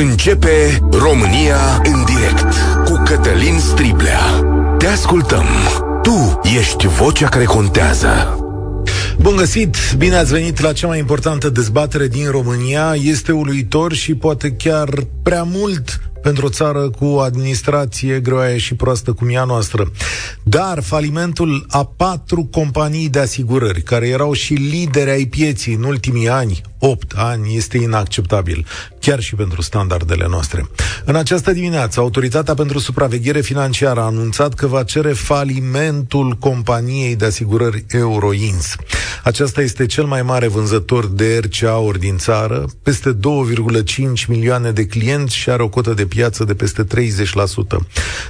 Începe România în direct cu Cătălin Striblea. Te ascultăm. Tu ești vocea care contează. Bun găsit! Bine ați venit la cea mai importantă dezbatere din România. Este uluitor și poate chiar prea mult pentru o țară cu o administrație greoaie și proastă cum e a noastră. Dar falimentul a patru companii de asigurări, care erau și lideri ai pieții în ultimii ani, 8 ani, este inacceptabil, chiar și pentru standardele noastre. În această dimineață, Autoritatea pentru Supraveghere Financiară a anunțat că va cere falimentul companiei de asigurări Euroins. Aceasta este cel mai mare vânzător de RCA-uri din țară, peste 2,5 milioane de clienți și are o cotă de piață de peste 30%.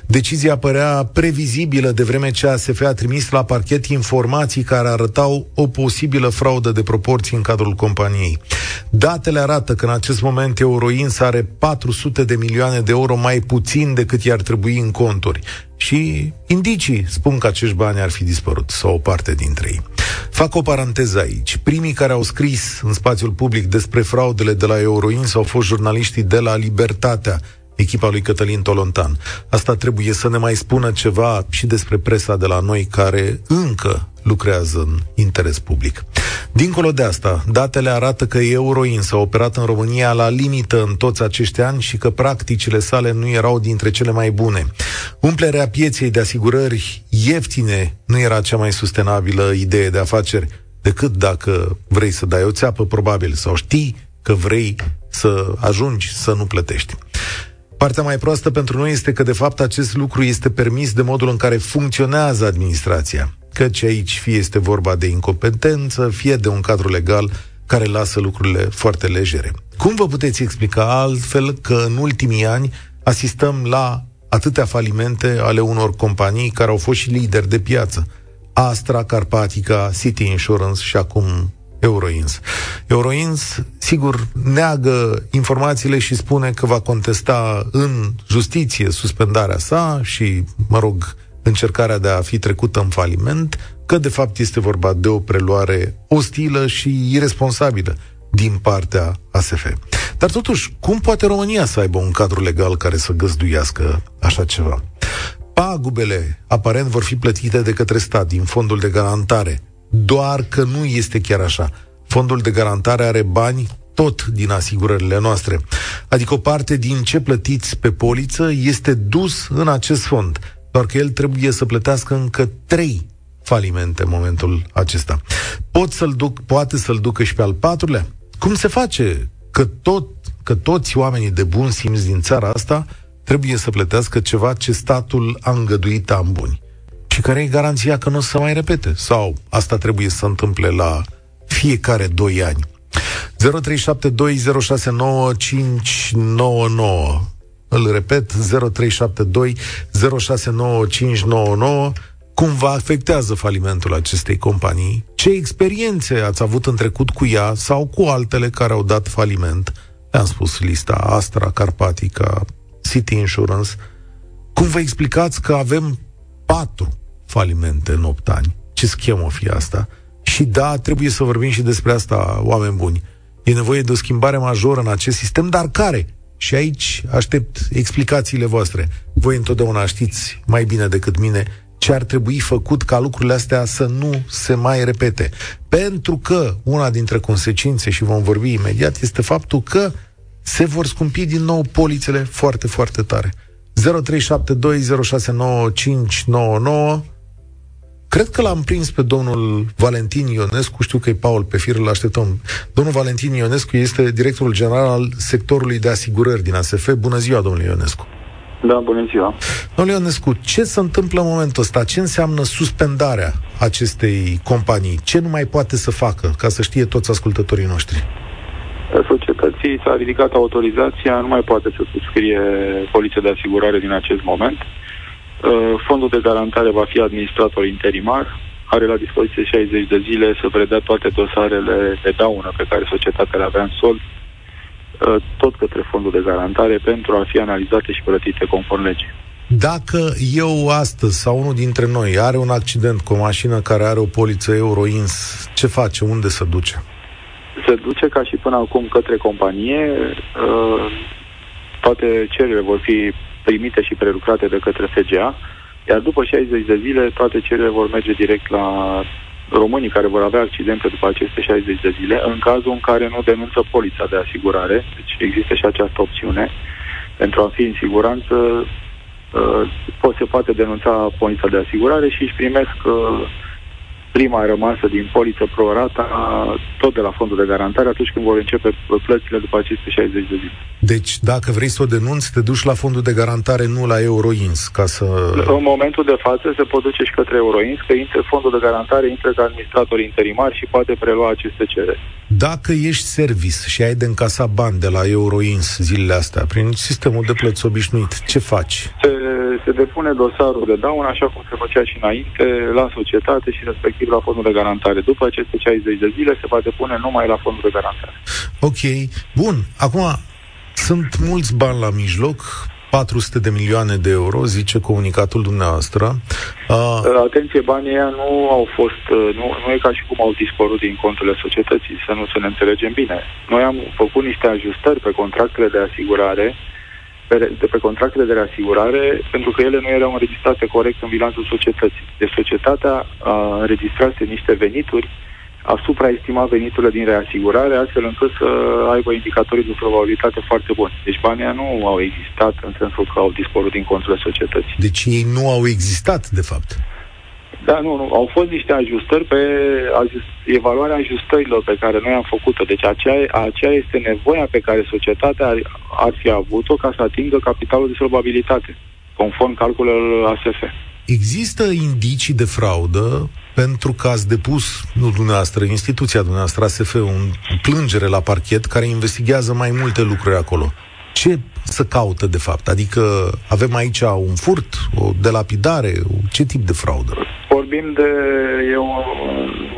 Decizia părea previzibilă de vreme ce ASF a trimis la parchet informații care arătau o posibilă fraudă de proporții în cadrul companiei. Datele arată că în acest moment Euroins are 400 de milioane de euro mai puțin decât i-ar trebui în conturi. Și indicii spun că acești bani ar fi dispărut, sau o parte dintre ei. Fac o paranteză aici. Primii care au scris în spațiul public despre fraudele de la Euroins au fost jurnaliștii de la Libertatea, echipa lui Cătălin Tolontan. Asta trebuie să ne mai spună ceva și despre presa de la noi care încă lucrează în interes public. Dincolo de asta, datele arată că Euroin s-a operat în România la limită în toți acești ani și că practicile sale nu erau dintre cele mai bune. Umplerea pieței de asigurări ieftine nu era cea mai sustenabilă idee de afaceri decât dacă vrei să dai o țeapă, probabil, sau știi că vrei să ajungi să nu plătești. Partea mai proastă pentru noi este că, de fapt, acest lucru este permis de modul în care funcționează administrația. Căci aici fie este vorba de incompetență, fie de un cadru legal care lasă lucrurile foarte legere. Cum vă puteți explica altfel că în ultimii ani asistăm la atâtea falimente ale unor companii care au fost și lideri de piață? Astra, Carpatica, City Insurance și acum Euroins. Euroins, sigur, neagă informațiile și spune că va contesta în justiție suspendarea sa și, mă rog, încercarea de a fi trecută în faliment, că de fapt este vorba de o preluare ostilă și irresponsabilă din partea ASF. Dar totuși, cum poate România să aibă un cadru legal care să găzduiască așa ceva? Pagubele, aparent, vor fi plătite de către stat din fondul de garantare, doar că nu este chiar așa. Fondul de garantare are bani tot din asigurările noastre. Adică o parte din ce plătiți pe poliță este dus în acest fond. Doar că el trebuie să plătească încă trei falimente în momentul acesta. Pot să-l duc, poate să-l ducă și pe al patrulea? Cum se face că, tot, că toți oamenii de bun simț din țara asta trebuie să plătească ceva ce statul a îngăduit am buni? Și care e garanția că nu o să mai repete? Sau asta trebuie să se întâmple la fiecare doi ani? 0372069599 îl repet, 0372 069599 cum vă afectează falimentul acestei companii, ce experiențe ați avut în trecut cu ea sau cu altele care au dat faliment. Le-am spus lista Astra, Carpatica, City Insurance. Cum vă explicați că avem patru falimente în 8 ani? Ce schemă o fi asta? Și da, trebuie să vorbim și despre asta, oameni buni. E nevoie de o schimbare majoră în acest sistem, dar care? Și aici aștept explicațiile voastre. Voi întotdeauna știți mai bine decât mine ce ar trebui făcut ca lucrurile astea să nu se mai repete. Pentru că una dintre consecințe, și vom vorbi imediat, este faptul că se vor scumpi din nou polițele foarte, foarte tare. 0372069599 Cred că l-am prins pe domnul Valentin Ionescu, știu că e Paul pe fir, îl așteptăm. Domnul Valentin Ionescu este directorul general al sectorului de asigurări din ASF. Bună ziua, domnule Ionescu! Da, bună ziua! Domnule Ionescu, ce se întâmplă în momentul ăsta? Ce înseamnă suspendarea acestei companii? Ce nu mai poate să facă, ca să știe toți ascultătorii noștri? Societății s-a ridicat autorizația, nu mai poate să subscrie poliție de asigurare din acest moment. Uh, fondul de garantare va fi administrator interimar, are la dispoziție 60 de zile să predea toate dosarele de daună pe care societatea le avea în sol, uh, tot către fondul de garantare, pentru a fi analizate și plătite conform legii. Dacă eu astăzi sau unul dintre noi are un accident cu o mașină care are o poliță Euroins, ce face? Unde se duce? Se duce ca și până acum către companie, uh, toate cererile vor fi primite și prelucrate de către FGA, iar după 60 de zile toate cererile vor merge direct la românii care vor avea accidente după aceste 60 de zile, în cazul în care nu denunță polița de asigurare, deci există și această opțiune, pentru a fi în siguranță, uh, se poate denunța polița de asigurare și își primesc uh, prima rămasă din poliță prorata tot de la fondul de garantare atunci când vor începe plățile după aceste 60 de zile. Deci, dacă vrei să o denunți, te duci la fondul de garantare, nu la Euroins, ca să... În momentul de față se pot duce și către Euroins, că intră fondul de garantare, intră ca administrator interimar și poate prelua aceste cereri. Dacă ești servis și ai de încasa bani de la Euroins zilele astea, prin sistemul de plăți obișnuit, ce faci? Se, se depune dosarul de daună, așa cum se făcea și înainte, la societate și respectiv la fondul de garantare. După aceste 60 de zile se va depune numai la fondul de garantare. Ok. Bun. Acum, sunt mulți bani la mijloc, 400 de milioane de euro, zice comunicatul dumneavoastră. Uh, Atenție, banii ăia nu au fost, uh, nu, nu e ca și cum au dispărut din conturile societății, să nu să ne înțelegem bine. Noi am făcut niște ajustări pe contractele de asigurare, pe, de pe contractele de asigurare, pentru că ele nu erau înregistrate corect în bilanțul societății. Deci societatea a înregistrase niște venituri a supraestimat veniturile din reasigurare, astfel încât să aibă indicatorii de probabilitate foarte buni. Deci banii nu au existat în sensul că au dispărut din conturile societății. Deci ei nu au existat, de fapt. Da, nu, nu. Au fost niște ajustări pe ajust, evaluarea ajustărilor pe care noi am făcut-o. Deci aceea, aceea este nevoia pe care societatea ar, ar fi avut-o ca să atingă capitalul de solvabilitate, conform calculelor ASF. Există indicii de fraudă pentru că ați depus, nu dumneavoastră, instituția dumneavoastră, ASF, un plângere la parchet care investigează mai multe lucruri acolo. Ce să caută, de fapt? Adică avem aici un furt, o delapidare, ce tip de fraudă? Vorbim de, eu,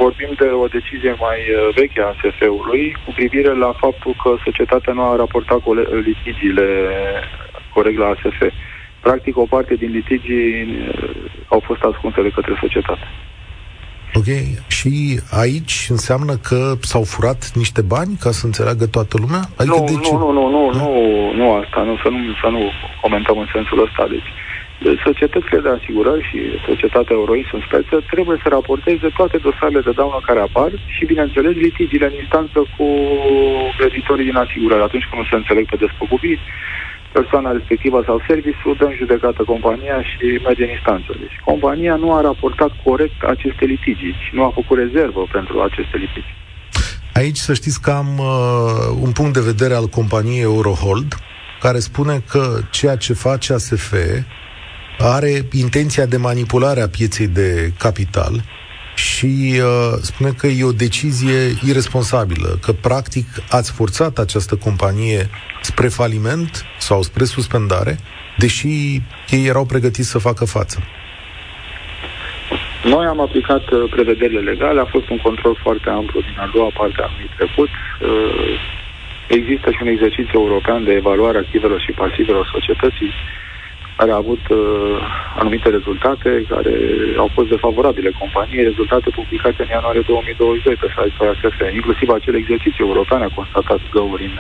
vorbim de o decizie mai uh, veche a ASF-ului cu privire la faptul că societatea nu a raportat litigiile corect la ASF. Practic, o parte din litigii uh, au fost ascunse de către societate. Ok. Și aici înseamnă că s-au furat niște bani, ca să înțeleagă toată lumea? Adică nu, de ce? nu, nu, nu, nu, nu, asta, nu, să, nu, să nu comentăm în sensul ăsta. Deci, societățile de asigurări și societatea Eurois în speță trebuie să raporteze toate dosarele de daună care apar și, bineînțeles, litigiile în instanță cu creditorii din asigurare. Atunci când nu se înțeleg pe despăgubiri, persoana respectivă sau serviciul dă în judecată compania și merge în instanță. Deci compania nu a raportat corect aceste litigi și nu a făcut rezervă pentru aceste litigi. Aici să știți că am uh, un punct de vedere al companiei Eurohold care spune că ceea ce face ASF are intenția de manipulare a pieței de capital și uh, spune că e o decizie irresponsabilă, că practic ați forțat această companie spre faliment sau spre suspendare, deși ei erau pregătiți să facă față. Noi am aplicat uh, prevederile legale, a fost un control foarte amplu din a doua parte a anului trecut. Uh, există și un exercițiu european de evaluare activelor și pasivelor societății care a avut uh, anumite rezultate care au fost defavorabile companiei, rezultate publicate în ianuarie 2022 pe site-ul ASF. Inclusiv acel exercițiu european a constatat găuri în,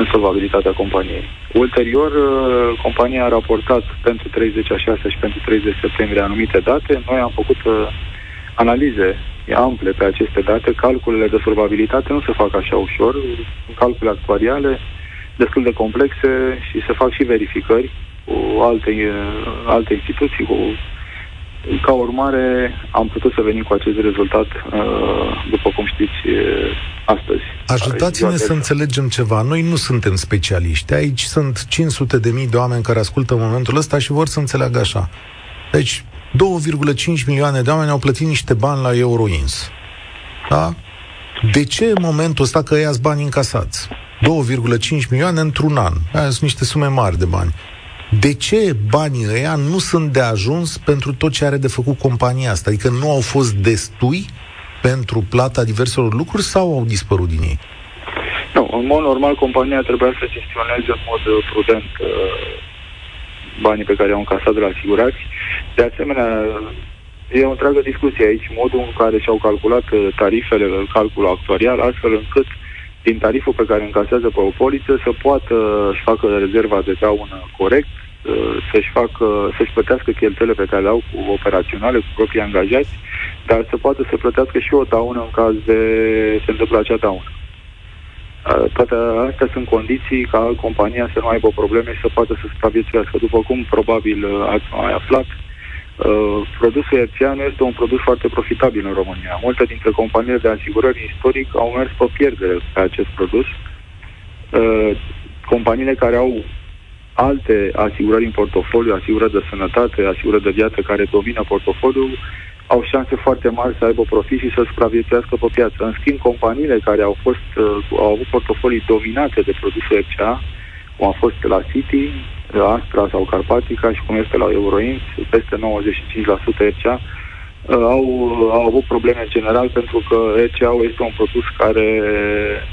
în solvabilitatea companiei. Ulterior, uh, compania a raportat pentru 30 a 6 și pentru 30 septembrie anumite date. Noi am făcut uh, analize ample pe aceste date. Calculele de solvabilitate nu se fac așa ușor, calcule actuariale destul de complexe și se fac și verificări cu alte, alte instituții, cu ca urmare, am putut să venim cu acest rezultat, după cum știți, astăzi. Ajutați-ne să înțelegem ceva. Noi nu suntem specialiști. Aici sunt 500 de mii de oameni care ascultă în momentul ăsta și vor să înțeleagă așa. Deci, 2,5 milioane de oameni au plătit niște bani la Euroins. Da? De ce în momentul ăsta că ia bani încasați? 2,5 milioane într-un an. Aia sunt niște sume mari de bani. De ce banii ăia nu sunt de ajuns pentru tot ce are de făcut compania asta? Adică nu au fost destui pentru plata diverselor lucruri sau au dispărut din ei? Nu, în mod normal compania trebuia să gestioneze în mod prudent uh, banii pe care au încasat de la asigurați. De asemenea, e o întreagă discuție aici, modul în care și-au calculat uh, tarifele, calculul actuarial, astfel încât din tariful pe care încasează pe o poliță să poată să facă rezerva de daună corect, uh, să-și, facă, să-și plătească cheltuielile pe care le au cu operaționale, cu proprii angajați, dar să poată să plătească și o daună în caz de se întâmplă acea daună. Uh, toate astea sunt condiții ca compania să nu aibă probleme și să poată să supraviețuiască. După cum probabil ați mai aflat, Uh, produsul herțian este un produs foarte profitabil în România. Multe dintre companiile de asigurări istoric au mers pe pierdere pe acest produs. Uh, companiile care au alte asigurări în portofoliu, asigurări de sănătate, asigurări de viață care domină portofoliul, au șanse foarte mari să aibă profit și să supraviețuiască pe piață. În schimb, companiile care au, fost, uh, au avut portofolii dominate de produsul RCA, cum a fost la City, Astra sau Carpatica și cum este la Euroins, peste 95% RCA, uh, au, au avut probleme în general pentru că RCA este un produs care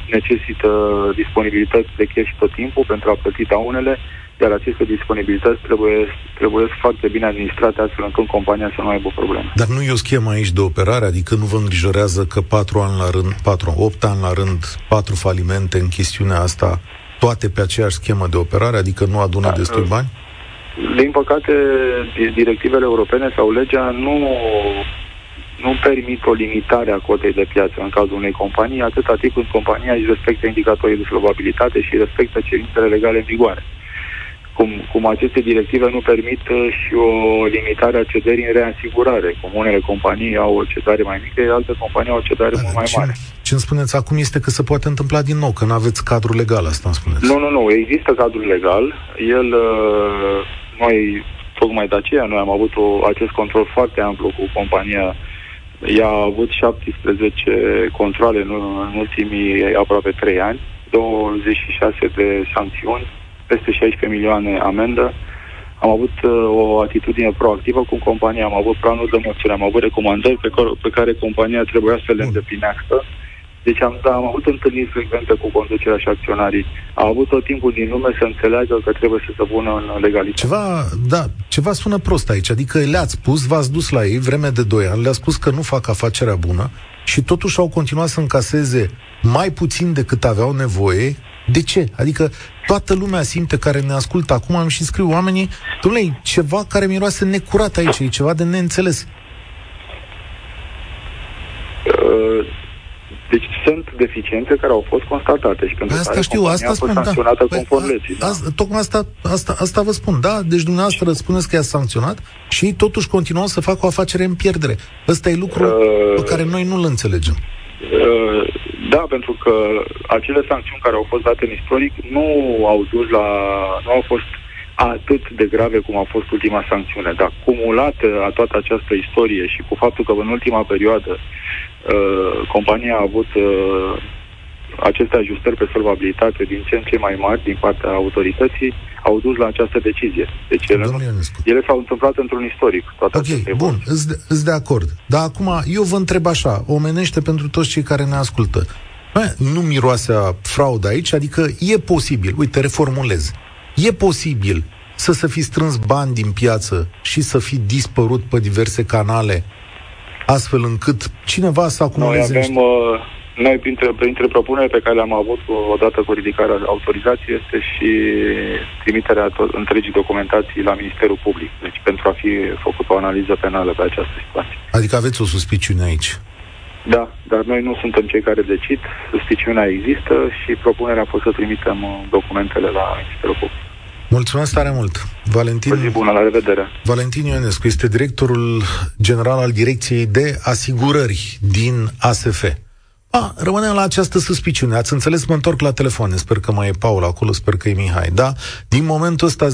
necesită disponibilități de cash tot timpul pentru a plăti daunele, iar aceste disponibilități trebuie, trebuie foarte bine administrate astfel încât compania să nu aibă probleme. Dar nu e o schemă aici de operare? Adică nu vă îngrijorează că patru ani la rând, patru, opt ani la rând, patru falimente în chestiunea asta toate pe aceeași schemă de operare, adică nu adună da, destui bani? Din păcate, directivele europene sau legea nu, nu permit o limitare a cotei de piață în cazul unei companii, atâta timp când compania își respectă indicatorii de solvabilitate și respectă cerințele legale în vigoare cum, cum aceste directive nu permit uh, și o limitare a cederii în reasigurare. Cum unele companii au o cedare mai mică, alte companii au o cedare mult mai mare. Ce îmi spuneți acum este că se poate întâmpla din nou, că nu aveți cadru legal, asta îmi spuneți. Nu, nu, nu, există cadru legal. El, uh, noi, tocmai de aceea, noi am avut o, acest control foarte amplu cu compania ea a avut 17 controle în, în ultimii aproape 3 ani, 26 de sancțiuni, peste 16 milioane amendă. Am avut uh, o atitudine proactivă cu compania, am avut planul de măsuri, am avut recomandări pe care, pe care compania trebuia să le îndeplinească. Deci am, da, am avut întâlniri frecvente cu conducerea și acționarii. Am avut tot timpul din lume să înțeleagă că trebuie să se pună în legalitate. Ceva, da, ceva sună prost aici. Adică le-ați spus, v-ați dus la ei vreme de 2 ani, le-ați spus că nu fac afacerea bună și totuși au continuat să încaseze mai puțin decât aveau nevoie de ce? Adică toată lumea simte care ne ascultă acum, am și scriu oamenii, domnule, ceva care miroase necurat aici, e ceva de neînțeles. Uh, deci sunt deficiențe care au fost constatate și pentru asta care știu, asta a fost spun, da. sancționată păi, conform legii. Da? tocmai asta, asta, asta vă spun, da? Deci dumneavoastră spuneți că i-a sancționat și ei totuși continuă să facă o afacere în pierdere. Ăsta e lucru uh, pe care noi nu-l înțelegem. Uh, da, pentru că acele sancțiuni care au fost date în istoric nu au dus la. nu au fost atât de grave cum a fost ultima sancțiune, dar cumulată a toată această istorie și cu faptul că în ultima perioadă uh, compania a avut uh, aceste ajustări pe solvabilitate din ce în ce mai mari din partea autorității au dus la această decizie. Deci ele, nu, ele s-au întâmplat într-un istoric. Toate ok, bun, îți de, de acord. Dar acum eu vă întreb așa, omenește pentru toți cei care ne ascultă. Bă, nu miroase a fraudă aici, adică e posibil, uite, reformulez, e posibil să se fi strâns bani din piață și să fi dispărut pe diverse canale, astfel încât cineva să acumuleze... Noi avem, uh, noi, printre, printre propuneri pe care le-am avut odată cu ridicarea autorizației, este și trimiterea to- întregii documentații la Ministerul Public, deci pentru a fi făcut o analiză penală pe această situație. Adică aveți o suspiciune aici? Da, dar noi nu suntem cei care decid, suspiciunea există și propunerea a fost să trimitem uh, documentele la Ministerul Public. Mulțumesc tare mult. Valentin, zi bună, la revedere. Valentin Ionescu este directorul general al Direcției de Asigurări din ASF. A, rămânem la această suspiciune. Ați înțeles, mă întorc la telefon. Sper că mai e Paul acolo, sper că e Mihai, da? Din momentul ăsta 0372069599.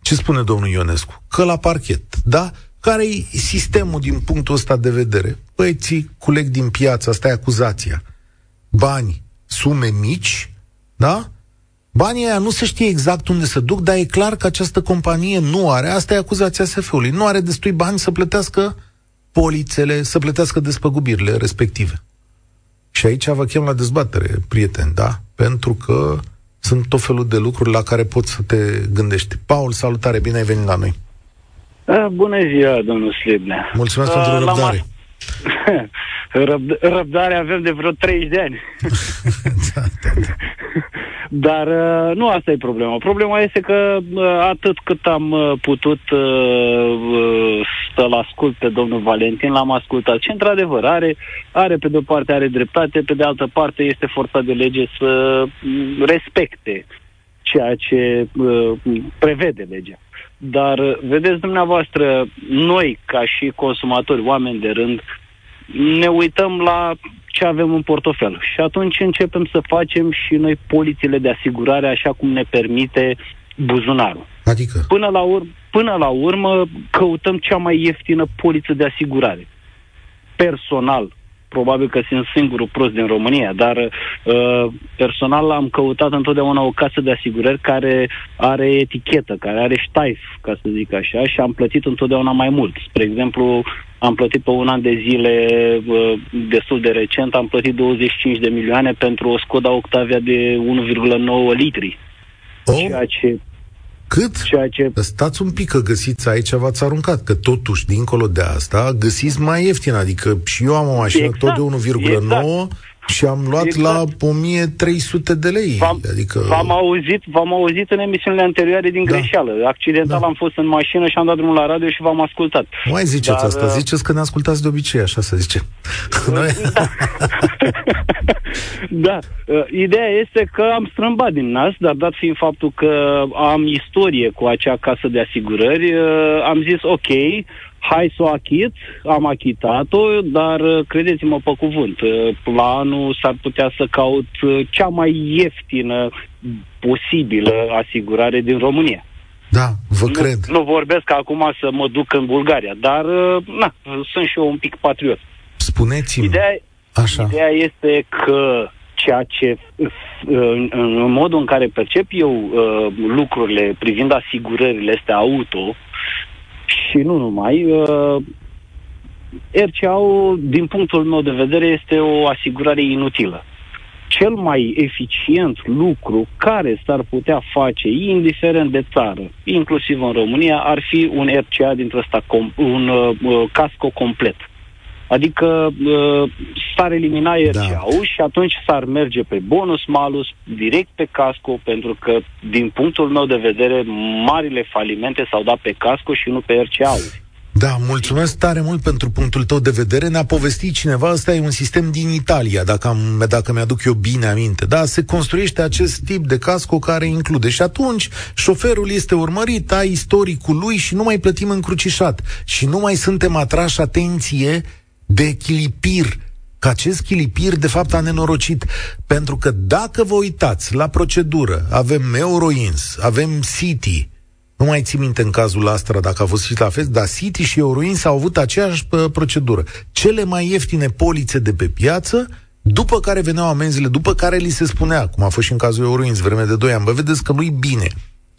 Ce spune domnul Ionescu? Că la parchet, da? Care e sistemul din punctul ăsta de vedere? Băieții culeg din piață, asta e acuzația. Bani, sume mici, da? Banii aia nu se știe exact unde se duc, dar e clar că această companie nu are, asta e acuzația SF-ului, nu are destui bani să plătească polițele să plătească despăgubirile respective. Și aici vă chem la dezbatere, prieteni, da? Pentru că sunt tot felul de lucruri la care poți să te gândești. Paul, salutare, bine ai venit la noi. A, bună ziua, domnul Slibnea. Mulțumesc uh, pentru răbdare. Răb- răbdare avem de vreo 30 de ani. da, da. Dar uh, nu asta e problema. Problema este că uh, atât cât am uh, putut să-l ascult pe domnul Valentin, l-am ascultat. Și într-adevăr, are, are pe de-o parte are dreptate, pe de altă parte este forțat de lege să mm, respecte ceea ce prevede legea. Dar, vedeți dumneavoastră, noi, ca și consumatori, oameni de rând, ne uităm la ce avem în portofel. Și atunci începem să facem și noi polițile de asigurare așa cum ne permite buzunarul. Adică? Până la, ur- până la urmă căutăm cea mai ieftină poliță de asigurare. Personal, probabil că sunt singurul prost din România, dar uh, personal am căutat întotdeauna o casă de asigurări care are etichetă, care are ștaif, ca să zic așa, și am plătit întotdeauna mai mult. Spre exemplu, am plătit pe un an de zile uh, destul de recent, am plătit 25 de milioane pentru o Skoda Octavia de 1,9 litri. Oh. Ceea ce cât? Ceea ce... Stați un pic că găsiți aici, v-ați aruncat, că totuși, dincolo de asta, găsiți mai ieftin. Adică și eu am o mașină exact, tot de 1,9 exact. Și am luat exact. la 1300 de lei. V-am, adică... v-am, auzit, v-am auzit în emisiunile anterioare din da. greșeală. Accidental da. am fost în mașină și am dat drumul la radio și v-am ascultat. Nu mai ziceți Dar, asta, uh, ziceți că ne ascultați de obicei, așa să zice. Noi... Da. da. Uh, ideea este că am strâmbat din nas, dar dat fiind faptul că am istorie cu acea casă de asigurări, uh, am zis ok, hai să o achit, am achitat-o, dar uh, credeți-mă pe cuvânt, uh, la anul s-ar putea să caut uh, cea mai ieftină posibilă asigurare din România. Da, vă nu, cred. Nu vorbesc acum să mă duc în Bulgaria, dar na, sunt și eu un pic patriot. Spuneți-mi. Ideea, Așa. ideea este că ceea ce, în, în modul în care percep eu lucrurile privind asigurările astea auto, și nu numai, uh, RCA-ul, din punctul meu de vedere, este o asigurare inutilă. Cel mai eficient lucru care s-ar putea face, indiferent de țară, inclusiv în România, ar fi un RCA dintre ăsta, com- un uh, uh, casco complet. Adică uh, s-ar elimina RCA-ul da. și atunci s-ar merge pe bonus-malus, direct pe casco, pentru că, din punctul meu de vedere, marile falimente s-au dat pe casco și nu pe RCA-uri. Da, mulțumesc tare mult pentru punctul tău de vedere. Ne-a povestit cineva, ăsta e un sistem din Italia, dacă, am, dacă mi-aduc eu bine aminte. Da, se construiește acest tip de casco care include. Și atunci șoferul este urmărit, ai istoricul lui și nu mai plătim încrucișat. Și nu mai suntem atrași atenție de chilipir, că acest chilipir de fapt a nenorocit. Pentru că dacă vă uitați la procedură, avem Euroins, avem City, nu mai țin minte în cazul Astra dacă a fost și la fel, dar City și Euroins au avut aceeași procedură. Cele mai ieftine polițe de pe piață, după care veneau amenziile, după care li se spunea, cum a fost și în cazul Euroins, vreme de 2 ani, bă, vedeți că nu-i bine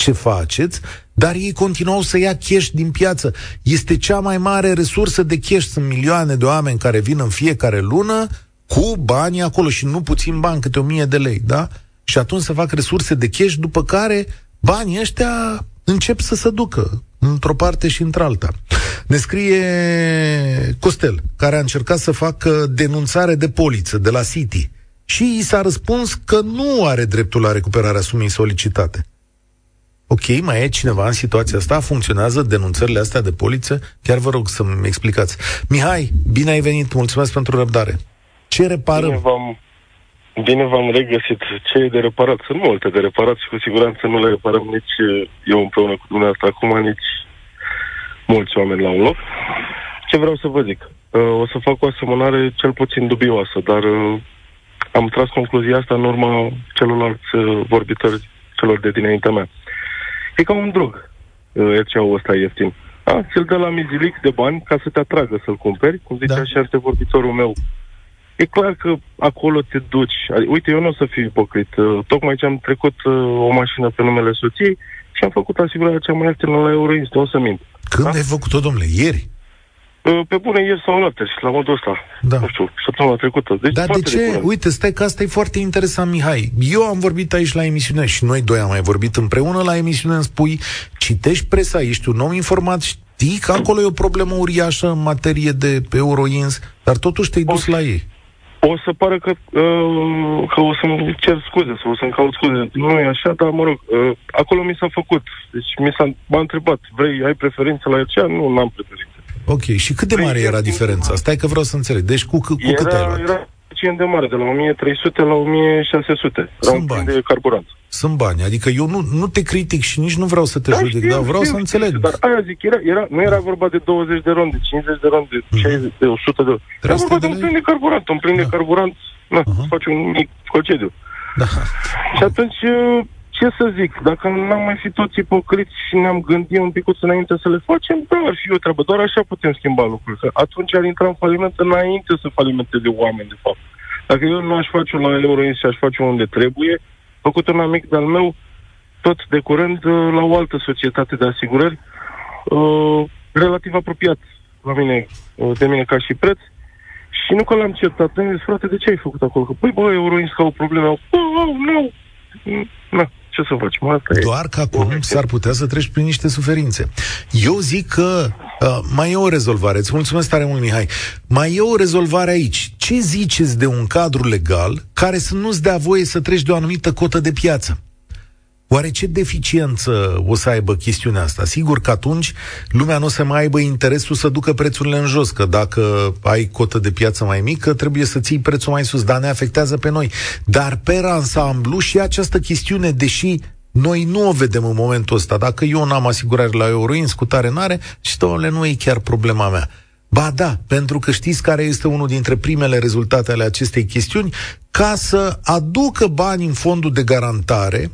ce faceți, dar ei continuau să ia cash din piață. Este cea mai mare resursă de cash. Sunt milioane de oameni care vin în fiecare lună cu banii acolo și nu puțin bani, câte o mie de lei, da? Și atunci se fac resurse de cash, după care banii ăștia încep să se ducă într-o parte și într-alta. Ne scrie Costel, care a încercat să facă denunțare de poliță de la City și i s-a răspuns că nu are dreptul la recuperarea sumei solicitate. Ok, mai e cineva în situația asta? Funcționează denunțările astea de poliță? Chiar vă rog să-mi explicați. Mihai, bine ai venit, mulțumesc pentru răbdare. Ce reparăm? Bine v-am, bine v-am regăsit. Ce e de reparat? Sunt multe de reparat și cu siguranță nu le reparăm nici eu împreună cu dumneavoastră acum, nici mulți oameni la un loc. Ce vreau să vă zic? Uh, o să fac o asemănare cel puțin dubioasă, dar uh, am tras concluzia asta în urma celorlalți uh, vorbitori celor de dinaintea mea. E ca un drog, RCA-ul ăsta ieftin. A, ți-l dă la mizilic de bani ca să te atragă să-l cumperi, cum zicea da. și antevorbitorul meu. E clar că acolo te duci. Uite, eu nu o să fiu ipocrit. Uh, tocmai ce am trecut uh, o mașină pe numele soției și am făcut asigurarea cea mai ieftină la Euroins, nu o să mint. Când da? ai făcut-o, domnule? Ieri? Uh, pe bune, ieri sau noapte și la modul ăsta. Da. Nu știu, săptămâna trecută. Deci Dar de ce? De Uite, stai că asta e foarte interesant, Mihai. Eu am vorbit aici la emisiune și noi doi am mai vorbit împreună la emisiune. Îmi spui, citești presa, ești un om informat, Știi că acolo e o problemă uriașă în materie de euroins, dar totuși te-ai dus la ei. O să pară că, uh, că o să-mi cer scuze sau o să-mi caut scuze. Nu e așa, dar mă rog, uh, acolo mi s-a făcut. Deci mi s-a m-a întrebat, vrei, ai preferință la aceea? Nu, n-am preferință. Ok, și cât de mare era diferența? Stai că vreau să înțeleg. Deci cu, cu era, cât ai luat? Era suficient de mare, de la 1300 la 1600. Sunt Era bani. de carburant. Sunt bani. Adică eu nu, nu te critic și nici nu vreau să te Da, judec, știu, dar vreau știu, să știu, înțeleg. Dar aia zic, era, era, nu era vorba de 20 de ronde, 50 de ronde, 60 de 100 de Era 300 vorba de de un lei? plin de carburant. Un plin de Da. carburant, na, Aha. faci un mic concediu. Da. Și atunci, uh, ce să zic, dacă n-am mai fi toți ipocriți și ne-am gândit un pic înainte să le facem, da, ar fi o treabă. Doar așa putem schimba lucrurile. Că atunci ar intra în faliment înainte să falimenteze oameni, de fapt. Dacă eu nu aș face la Euroins și aș face unde trebuie, făcut un amic de-al meu, tot de curând, uh, la o altă societate de asigurări, uh, relativ apropiat la mine, uh, de mine ca și preț, și nu că l-am certat, am zis, frate, de ce ai făcut acolo? Că, păi, bă, Euroins ca o problemă. Bă, oh, nu! Mm, Na, ce să facem? Asta e. Doar că acum s-ar putea să treci prin niște suferințe. Eu zic că uh, mai e o rezolvare. Îți mulțumesc tare mult, Mihai. Mai e o rezolvare aici. Ce ziceți de un cadru legal care să nu-ți dea voie să treci de o anumită cotă de piață? Oare ce deficiență o să aibă chestiunea asta? Sigur că atunci lumea nu o să mai aibă interesul să ducă prețurile în jos, că dacă ai cotă de piață mai mică, trebuie să ții prețul mai sus, dar ne afectează pe noi. Dar pe ansamblu și această chestiune, deși noi nu o vedem în momentul ăsta, dacă eu n-am asigurare la Euroins, cu tare n-are, și domnule, nu e chiar problema mea. Ba da, pentru că știți care este unul dintre primele rezultate ale acestei chestiuni? Ca să aducă bani în fondul de garantare,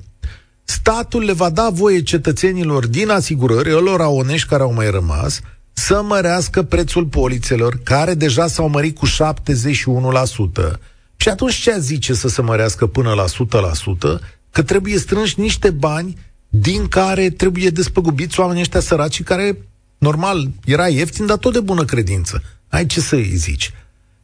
statul le va da voie cetățenilor din asigurări, lor onești care au mai rămas, să mărească prețul polițelor, care deja s-au mărit cu 71%. Și atunci ce zice să se mărească până la 100%? Că trebuie strânși niște bani din care trebuie despăgubiți oamenii ăștia săraci care, normal, era ieftin, dar tot de bună credință. Ai ce să îi zici?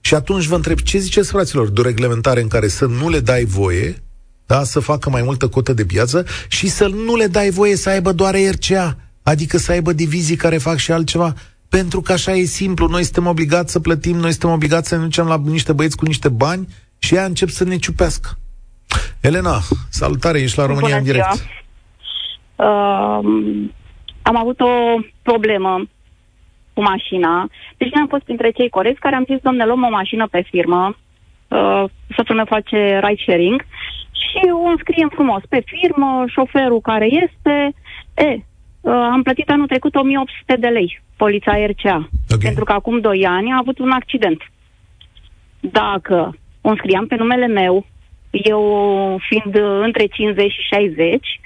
Și atunci vă întreb, ce ziceți, fraților, de o reglementare în care să nu le dai voie, da, să facă mai multă cotă de piață și să nu le dai voie să aibă doar RCA, adică să aibă divizii care fac și altceva, pentru că așa e simplu, noi suntem obligați să plătim, noi suntem obligați să ne ducem la niște băieți cu niște bani și ea încep să ne ciupească. Elena, salutare, ești la România Bună în direct. ziua. Uh, am avut o problemă cu mașina. Deci am fost printre cei corecți care am zis, domne, luăm o mașină pe firmă, uh, soțul meu face ride sharing și o înscriem frumos pe firmă, șoferul care este, e, uh, am plătit anul trecut 1800 de lei, polița RCA, Ok. pentru că acum 2 ani a avut un accident. Dacă o înscriam pe numele meu, eu fiind uh, între 50 și 60,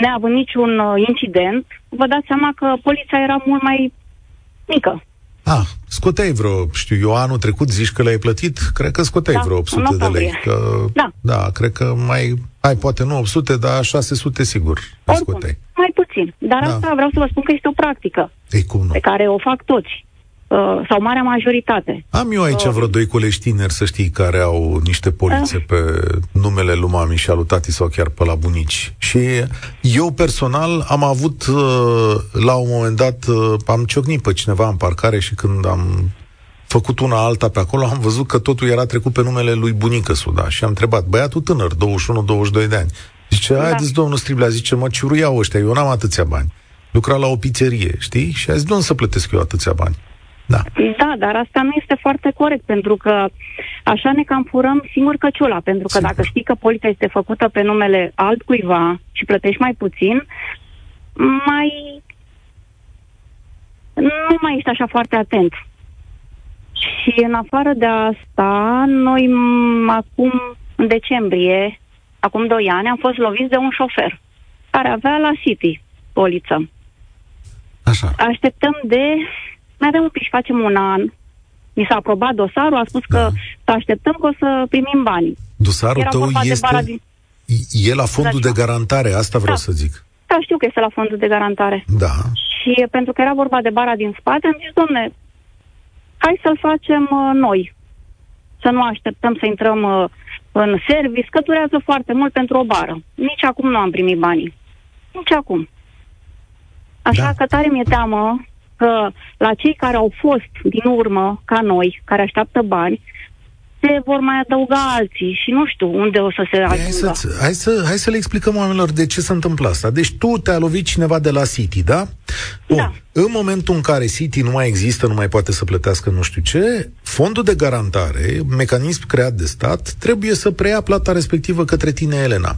neavând niciun uh, incident, vă dați seama că poliția era mult mai mică. Ah, scoteai vreo, știu eu, anul trecut zici că le-ai plătit, cred că scoteai Da, vreo în 800 de lei. octombrie. Că, Da. da, cred că mai, ai poate nu 800, dar 600 sigur le Oricum, scoteai. mai puțin. Dar Da. asta vreau să vă spun că este o practică Ei, cum nu? pe care o fac toți, uh, sau marea majoritate. Am eu aici Oh. vreo doi colegi tineri, să știi, care au niște polițe pe numele lui mami și alu tati sau chiar pe la bunici. Și eu personal am avut, uh, la un moment dat, uh, am ciocnit pe cineva în parcare și când am făcut una alta pe acolo, am văzut că totul era trecut pe numele lui bunică Suda și am întrebat, băiatul tânăr, 21-22 de ani. Zice, haideți, domnul Striblea, zice, mă ciuruiau ăștia, eu n-am atâția bani. Lucra la o pizzerie, știi? Și a zis, nu să plătesc eu atâția bani. Da. Da, dar asta nu este foarte corect, pentru că așa ne cam furăm singur căciula, pentru că Sigur. dacă știi că polița este făcută pe numele altcuiva și plătești mai puțin, mai... nu mai ești așa foarte atent. Și în afară de asta, noi m- acum, în decembrie, acum 2 ani, am fost loviți de un șofer care avea la City poliță. Așa. Așteptăm de... Mai avem un pic și facem un an. Mi s-a aprobat dosarul, a spus că Da. să așteptăm că o să primim banii. Dosarul Era tău vorba de bara este... din... E la fondul de Da. garantare, asta vreau Da. să zic. Da, știu că este la fondul de garantare. Da. Și pentru că era vorba de bara din spate, am zis, domne, hai să-l facem uh, noi. Să nu așteptăm să intrăm uh, în service, că durează foarte mult pentru o bară. Nici acum nu am primit banii. Nici acum. Așa Da. că tare mi-e teamă că la cei care au fost din urmă, ca noi, care așteaptă bani, se vor mai adăuga alții și nu știu unde o să se Păi ajungă. Hai, să, hai, să, hai să le explicăm oamenilor de ce se întâmplă asta. Deci tu te-a lovit cineva de la City, da? Bun. Da. În momentul în care City nu mai există, nu mai poate să plătească nu știu ce, fondul de garantare, mecanism creat de stat, trebuie să preia plata respectivă către tine, Elena.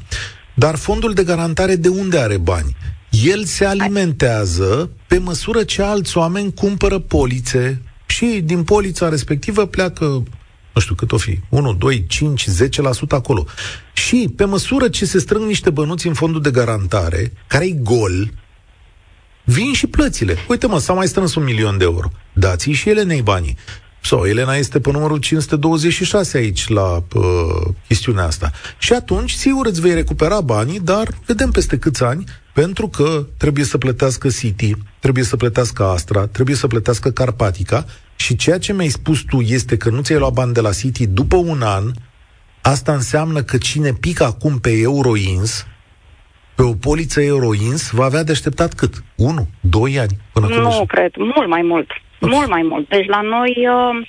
Dar fondul de garantare de unde are bani? El se alimentează pe măsură ce alți oameni cumpără polițe și din polița respectivă pleacă nu știu cât o fi, 1, 2, 5, 10% acolo. Și pe măsură ce se strâng niște bănuți în fondul de garantare, care e gol, vin și plățile. Uite mă, s-a mai strâns un milion de euro. Dați-i și Elenei banii. Sau Elena este pe numărul 526 aici la uh, chestiunea asta. Și atunci, sigur, îți vei recupera banii, dar vedem peste câți ani, pentru că trebuie să plătească City, trebuie să plătească Astra, trebuie să plătească Carpatica și ceea ce mi-ai spus tu este că nu ți-ai luat bani de la City după un an, asta înseamnă că cine pică acum pe Euroins, pe o poliță Euroins, va avea de așteptat cât? 1, 2 ani? Până când Nu își- cred, mult mai mult. Mult mai mult. Deci la noi uh,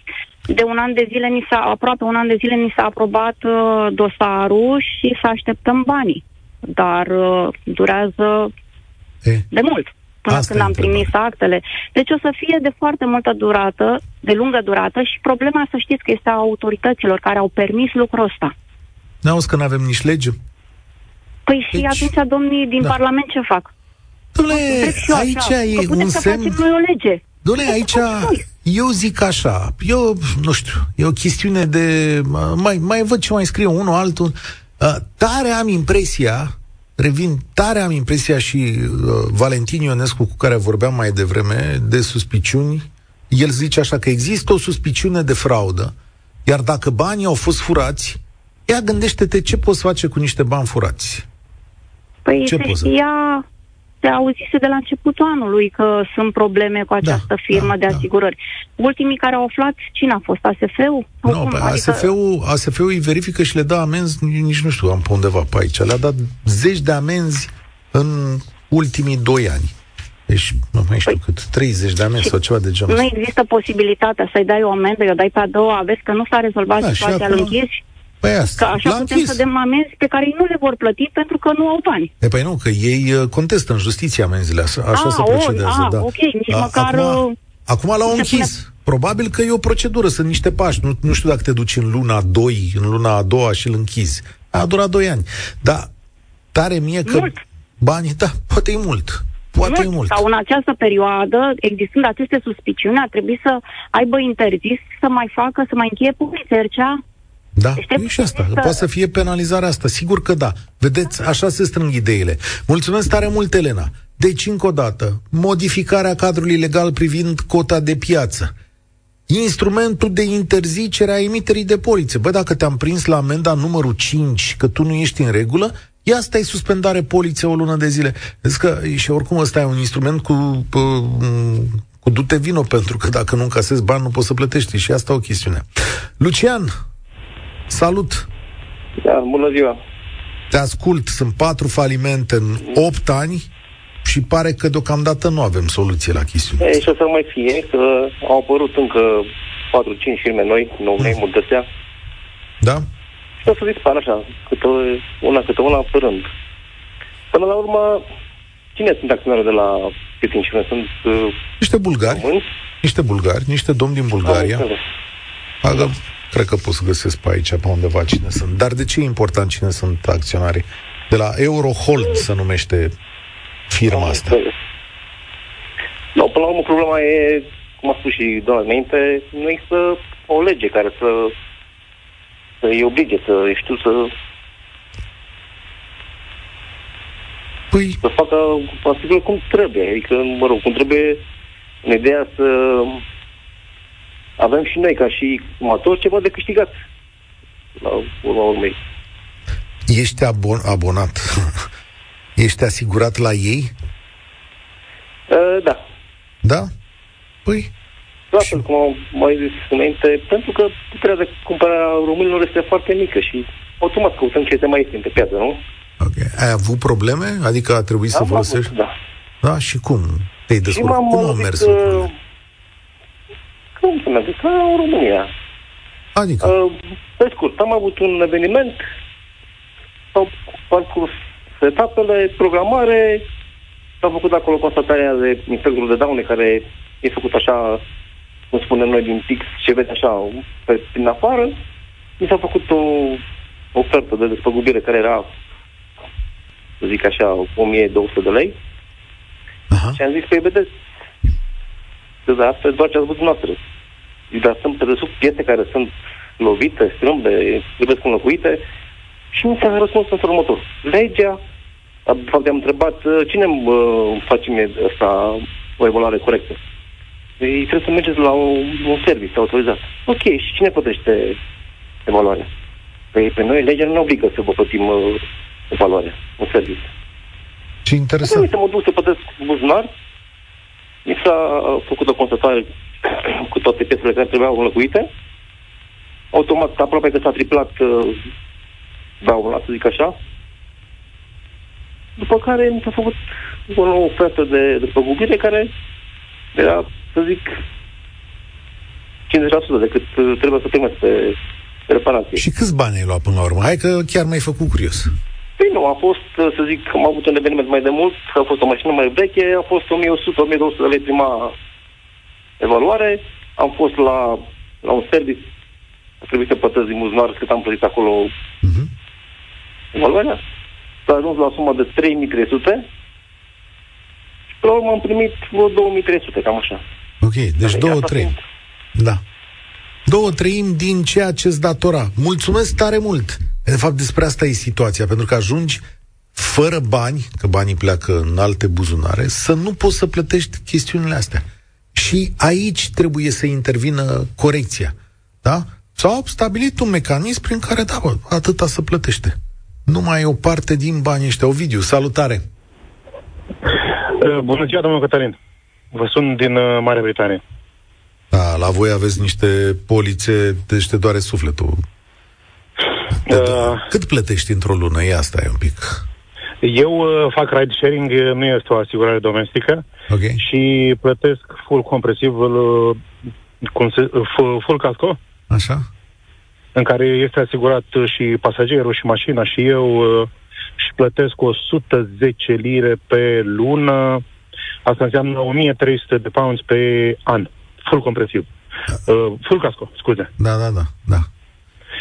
de un an de zile, ni s-a, aproape un an de zile, ni s-a aprobat uh, dosarul și să așteptăm banii. Dar uh, durează E, de mult până Asta când e am întrebarea. trimis actele. Deci o să fie de foarte multă durată, de lungă durată și problema să știți că este a autorităților care au permis lucrul ăsta. N-auzi că nu avem nici lege? Păi și Deci- atunci domnii din Da. Parlament ce fac? Dom'le, Întreb și eu aici așa, e că putem un să semn... facem noi o lege. Dom'le, Putem aici, să facem noi. eu zic așa, eu, nu știu, e o chestiune de... Mai, mai văd ce mai scrie unul, altul. Uh, Tare am impresia, revin, tare am impresia și uh, Valentin Ionescu, cu care vorbeam mai devreme, de suspiciuni, el zice așa că există o suspiciune de fraudă, iar dacă banii au fost furați, ia gândește-te ce poți face cu niște bani furați. Păi Ce se poză? Știa, se auzise de la începutul anului că sunt probleme cu această Da, firmă da, de da. asigurări. Ultimii care au aflat, cine a fost? ASF-ul? Sau Nu, cum? pe Adică- ASF-ul, ASF-ul îi verifică și le dă amenzi, nici nu știu, am pe undeva pe aici. Le-a dat zeci de amenzi în ultimii doi ani. Deci, nu mai știu Păi- cât, 30 de amenzi Și sau ceva de genul Nu ăsta. există posibilitatea să-i dai o amendă, o dai pe a doua, vezi că nu s-a rezolvat Da, și situația, acum- îl închizi, Păi că asta, așa l-a putem închis. să dăm amenzi pe care ei nu le vor plăti pentru că nu au bani. E, păi nu, că ei uh, contestă în justiție amenziile, așa, așa Ah, se ori, procedează. ah, da. ok, nici A- măcar, Acum, uh, acum l-au se închis. Probabil că e o procedură, sunt niște pași. Nu, nu știu dacă te duci în luna 2, în luna a doua și îl închizi. A durat 2 ani. Dar tare mie că Mult. banii, da, poate e mult. Poate e mult. Sau în această perioadă, existând aceste suspiciuni, ar trebui să aibă interzis să mai facă, să mai încheie publicercea. Da, Deci trebuie e și asta. să- Poate să fie penalizarea asta. Sigur că da. Vedeți, așa se strâng ideile. Mulțumesc tare mult, Elena. Deci, încă o dată, modificarea cadrului legal privind cota de piață. Instrumentul de interzicere a emiterii de polițe. Bă, dacă te-am prins la amenda numărul 5 că tu nu ești în regulă, ia asta e suspendare poliție o lună de zile. Vezi că și oricum ăsta e un instrument cu, cu, cu du-te vino, pentru că dacă nu încasezi bani, nu poți să plătești. Și asta e o chestiune. Lucian, Salut! Da, bună ziua. Te ascult, sunt patru falimente în opt ani și pare că deocamdată nu avem soluție la chestiune. E, și o să mai fie, că au apărut încă 4-5 firme noi, nou Mm. name de astea, Da? și o să dispară așa, câte una câte una pe rând. Până la urmă, cine sunt acționarii de la Pitin și Sunt uh, Niște bulgari, români? niște bulgari, niște domni din Am Bulgaria. înțeles. Agă, cred că pot să găsesc pe aici, pe undeva, cine sunt. Dar de ce e important cine sunt acționarii? De la Eurohold se numește firma Am asta. înțeles. Nu, până la urmă problema e, cum a spus și doamna înainte, nu există o lege care să să îi oblige să, știu, să, Păi, să facă asigurări cum trebuie. Adică, mă rog, cum trebuie în ideea să avem și noi, ca și consumatori, ceva de câștigat. La urma urmei. ești abon- abonat? ești asigurat la ei? Uh, da. Da? Păi, La fel cum am mai zis înainte, pentru că puterea de cumpărare a românilor este foarte mică și automat căutăm ce este mai ieftin pe piață, nu? ok. Ai avut probleme? Adică a trebuit să Am avut, folosești? Da. Da, și cum? Te-ai descurcat. m-am Cum au lovit, mers uh, lucrurile? Cum să merg? Ca în România. Adică, Uh, pe scurt, am avut un eveniment, s-au parcurs etapele, programare, s-a făcut acolo constatarea de inspectorul de daune care e făcut așa, cum spunem noi, din pix, ce vede așa pe, prin afară. Mi s-a făcut o ofertă de despăgubire care era, să zic așa, 1200 de lei. aha. Și am zis, păi vedeți, de asta doar ce ați văzut noastră. Dar sunt pe desubt piese care sunt lovite, strâmbe, trebuie înlocuite. Și mi s-a răspuns în felul următor. Legea, de fapt am întrebat uh, cine îmi uh, face mie asta o evaluare corectă. Ei, trebuie să mergeți la un, un serviciu autorizat. Ok, și cine plătește evaluarea? Păi pe noi legea nu ne obligă să vă plătim uh, evaluarea, un serviciu. Ce Așa interesant. mi mă duc să plătesc buzunar. Mi s-a făcut o constatare cu toate piesele care trebuiau înlocuite. Automat, aproape că s-a triplat uh, dauna, să zic așa. După care mi s-a făcut o nouă ofertă de, de păgubire care era, să zic, 50% decât uh, trebuie să primesc pe, pe reparație. Și câți bani ai luat până la urmă? Hai că chiar m-ai făcut curios. Păi nu, a fost, uh, să zic, am avut un eveniment mai de mult, a fost o mașină mai veche, a fost 1100-1200 de lei prima evaluare, am fost la, la un service, a trebuit să plătesc din buzunar cât am plătit acolo Mhm. evaluarea, s-a ajuns la suma de 3300 și pe la urmă am primit vreo 2300, cam așa. Ok, deci Asta două, fiind- trei. Da. Două treimi din ceea ce îți datora. Mulțumesc tare mult! De fapt, despre asta e situația, pentru că ajungi fără bani, că banii pleacă în alte buzunare, să nu poți să plătești chestiunile astea. Și aici trebuie să intervină corecția. Da? S-au stabilit un mecanism prin care, da, bă, atâta să plătește. Nu mai e o parte din banii ăștia. Ovidiu, salutare! Uh, Bună ziua, domnul Cătălin. Vă sun din uh, Marea Britanie. Da, la voi aveți niște polițe, deci te doare sufletul. Uh, Cât plătești într-o lună? Ia asta e un pic. Eu uh, fac ride sharing, uh, nu este o asigurare domestică Ok? și plătesc full compresiv, uh, cum se, uh, full, full casco, Așa? în care este asigurat uh, și pasagerul și mașina și eu uh, și plătesc 110 lire pe lună. Asta înseamnă 1300 de pounds pe an. Full compresiv. Uh, full casco, scuze. Da, da, da. da.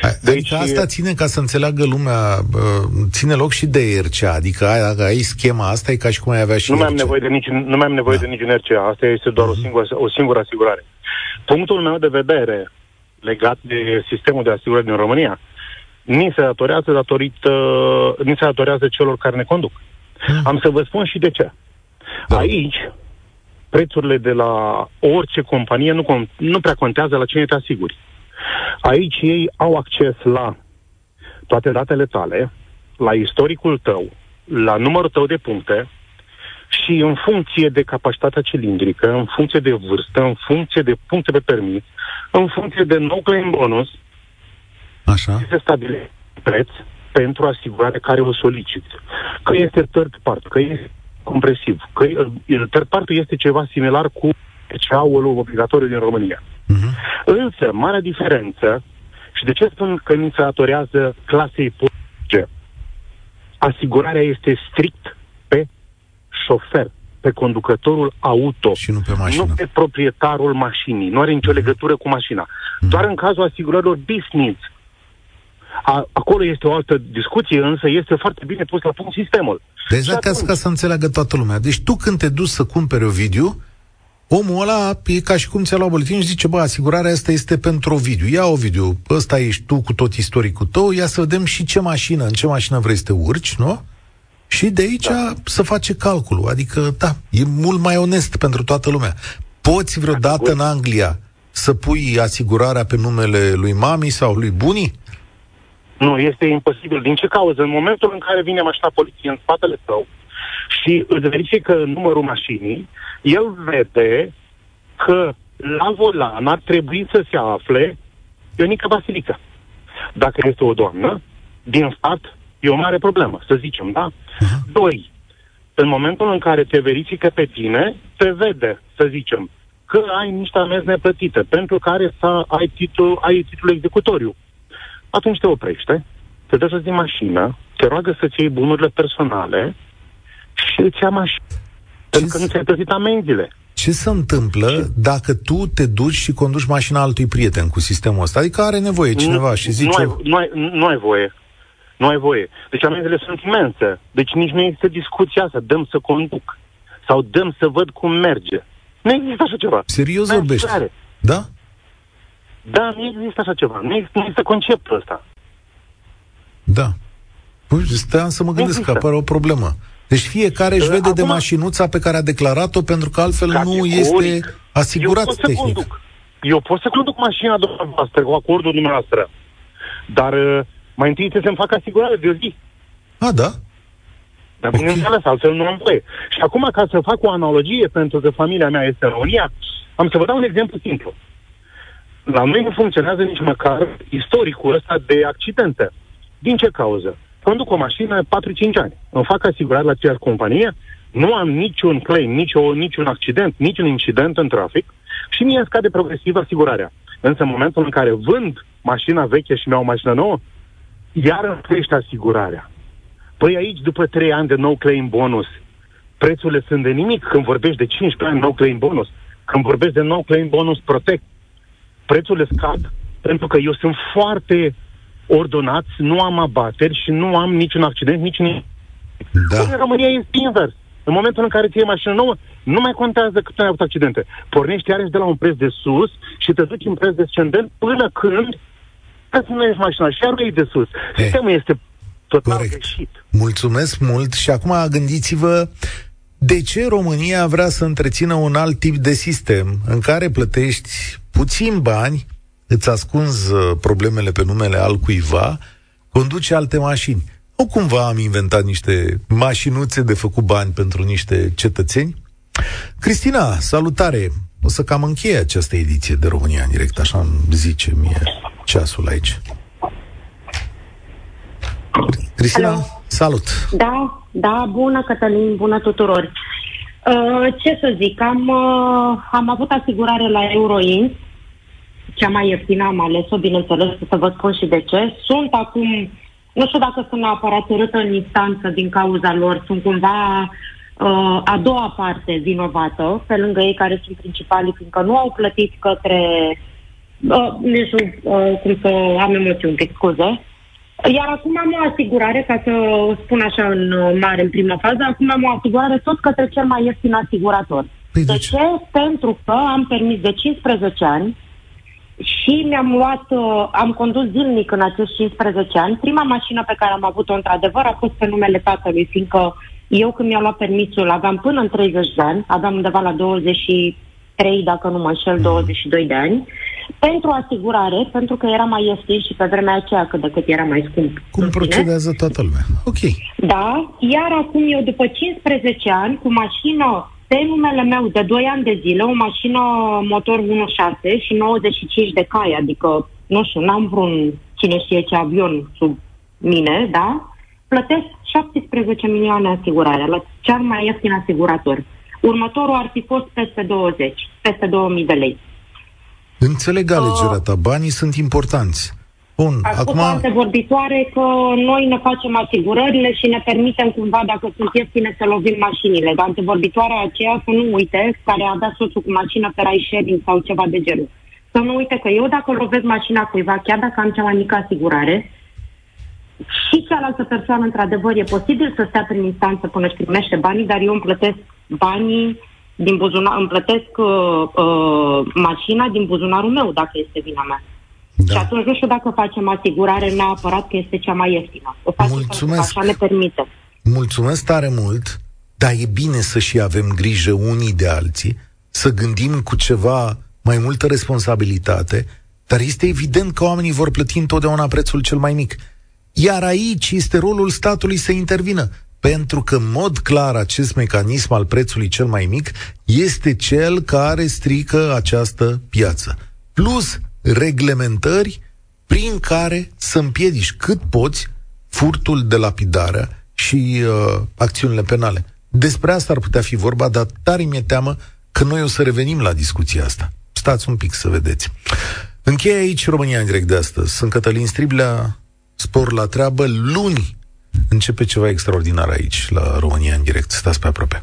Hai, Deci- Adică asta ține ca să înțeleagă lumea, uh, ține loc și de RCA, adică ai, dacă ai schema asta, e ca și cum ai avea și Nu mai am RCA. nevoie de niciun, nu mai am nevoie Da. de niciun RCA. Asta este doar o, singură, o singură asigurare. Punctul meu de vedere legat de sistemul de asigurări din România ni se datorează datorită, ni se datorează celor care ne conduc. Am să vă spun și de ce. Da. Aici, prețurile de la orice companie nu, con- nu prea contează la cine te asiguri. Aici ei au acces la toate datele tale, la istoricul tău, la numărul tău de puncte și în funcție de capacitatea cilindrică, în funcție de vârstă, în funcție de puncte de permis, în funcție de no claim bonus, Așa? se stabilește preț pentru asigurare care o solicit. Că este third part, că este compresiv, că uh, third part este ceva similar cu CA-ul obligatoriu din România. Mhm. Însă, marea diferență, și de ce spun că mi se datorează clasei G? Asigurarea este strict pe șofer, pe conducătorul auto. Și nu pe mașină. Nu pe proprietarul mașinii. Nu are nicio legătură cu mașina. Doar în cazul asigurărilor business. A, acolo este o altă discuție, însă este foarte bine pus la punct sistemul. Deci Și da, ca, atunci- ca să înțeleagă toată lumea. Deci tu când te duci să cumperi o video, omul ăla e ca și cum ți-a luat buletin și zice, bă, asigurarea asta este pentru o video. Ia o video, ăsta ești tu cu tot istoricul tău, ia să vedem și ce mașină, în ce mașină vrei să te urci, nu? Și de aici da. să face calculul. Adică, da, e mult mai onest pentru toată lumea. Poți vreodată în Anglia să pui asigurarea pe numele lui mami sau lui bunii? Nu, este imposibil. Din ce cauză? În momentul în care vine mașina poliției în spatele tău și îți verifică numărul mașinii, el vede că la volan ar trebui să se afle Ionica Basilică. Dacă este o doamnă, din stat, e o mare problemă, să zicem, da? Doi, în momentul în care te verifică pe tine, te vede, să zicem, că ai niște amenzi neplătite, pentru care să ai titlul, ai titlul executoriu. Atunci te oprește, te dă să din mașină, te roagă să-ți iei bunurile personale și îți ia mașină. Pentru că nu ți-ai plătit amenziile. Ce se întâmplă dacă tu te duci și conduci mașina altui prieten cu sistemul ăsta? Adică are nevoie cineva nu, și zice... Nu ai, nu, ai, nu ai voie. Nu ai voie. Deci amenziile sunt imense. Deci nici nu există discuția asta. Dăm să conduc. Sau dăm să văd cum merge. Nu există așa ceva. Serios vorbești? Da? Da, nu există așa ceva. Nu există, nu există conceptul ăsta. Da. Păi, steam să mă gândesc că apare o problemă. Deci fiecare își vede Acum, de mașinuța pe care a declarat-o pentru că altfel nu este asigurat eu tehnic. Conduc. Eu pot să conduc mașina dumneavoastră cu acordul dumneavoastră, dar uh, mai întâi trebuie să-mi fac asigurare de o zi. A, da? Dar okay. bineînțeles, altfel nu am voie. Și acum, ca să fac o analogie, pentru că familia mea este în România, am să vă dau un exemplu simplu. La noi nu funcționează nici măcar istoricul ăsta de accidente. Din ce cauză? Conduc o mașină 4-5 ani. Îmi fac asigurare la aceeași companie, nu am niciun claim, nicio, niciun accident, niciun incident în trafic și mie scade progresiv asigurarea. Însă în momentul în care vând mașina veche și mi-au o mașină nouă, iar îmi crește asigurarea. Păi aici, după 3 ani de nou claim bonus, prețurile sunt de nimic. Când vorbești de 15 ani nou claim bonus, când vorbești de nou claim bonus protect, prețurile scad pentru că eu sunt foarte ordonați, nu am abateri și nu am niciun accident, nici nimic. Da. În România este invers. În momentul în care ți iei mașină nouă, nu mai contează cât ai avut accidente. Pornești iarăși de la un preț de sus și te duci în preț descendent până când să nu ești mașina și iar de sus. Hey. Sistemul este total Corect. greșit. Mulțumesc mult și acum gândiți-vă de ce România vrea să întrețină un alt tip de sistem în care plătești puțin bani îți ascunzi uh, problemele pe numele al cuiva, conduce alte mașini. Nu cumva am inventat niște mașinuțe de făcut bani pentru niște cetățeni? Cristina, salutare! O să cam încheie această ediție de România în direct, așa îmi zice mie ceasul aici. Cristina, Hello. salut! Da, da, bună Cătălin, bună tuturor! Uh, ce să zic, am, uh, am avut asigurare la Euroins cea mai ieftină am ales-o, bineînțeles, să vă spun și de ce. Sunt acum, nu știu dacă sunt neapărat urâtă în instanță din cauza lor, sunt cumva uh, a doua parte vinovată, pe lângă ei care sunt principalii, fiindcă nu au plătit către, uh, nu știu uh, cum să am emoții un pic, scuze, iar acum am o asigurare, ca să spun așa în mare, în prima fază, acum am o asigurare tot către cel mai ieftin asigurator. Păi de ce? Pentru că am permis de 15 ani și mi-am luat, uh, am condus zilnic în acești 15 ani. Prima mașină pe care am avut-o, într-adevăr, a fost pe numele tatălui, fiindcă eu când mi-am luat permisul aveam până în 30 de ani, aveam undeva la 23, dacă nu mă înșel, 22 de ani, pentru asigurare, pentru că era mai ieftin și pe vremea aceea cât de cât era mai scump. Cum procedează toată lumea? Ok. Da, iar acum eu după 15 ani, cu mașină pe numele meu de 2 ani de zile, o mașină motor 1.6 și 95 de cai, adică, nu știu, n-am vreun cine știe ce avion sub mine, da? Plătesc 17 milioane asigurare, la cel mai ieftin asigurator. Următorul ar fi fost peste 20, peste 2000 de lei. Înțeleg alegerea ta, banii sunt importanți. Bun, A spus acum... vorbitoare că noi ne facem asigurările și ne permitem cumva, dacă sunt ieftine, să lovim mașinile. Dar antevorbitoarea aceea să nu uite, care a dat soțul cu mașină pe rai sharing sau ceva de genul. Să nu uite că eu dacă lovesc mașina cuiva, chiar dacă am cea mai mică asigurare, și cealaltă persoană, într-adevăr, e posibil să stea prin instanță până își primește banii, dar eu îmi plătesc banii din buzunar, îmi plătesc uh, uh, mașina din buzunarul meu, dacă este vina mea. Da. Și atunci nu știu dacă facem asigurare neapărat că este cea mai ieftină. O facem Mulțumesc. așa ne permite. Mulțumesc tare mult, dar e bine să și avem grijă unii de alții, să gândim cu ceva mai multă responsabilitate, dar este evident că oamenii vor plăti întotdeauna prețul cel mai mic. Iar aici este rolul statului să intervină, pentru că, în mod clar, acest mecanism al prețului cel mai mic este cel care strică această piață. Plus, reglementări prin care să împiedici cât poți furtul de lapidarea și uh, acțiunile penale. Despre asta ar putea fi vorba, dar tare mi-e teamă că noi o să revenim la discuția asta. Stați un pic să vedeți. Încheie aici România în direct de astăzi. Sunt Cătălin Striblea, spor la treabă. Luni începe ceva extraordinar aici, la România în direct. Stați pe aproape.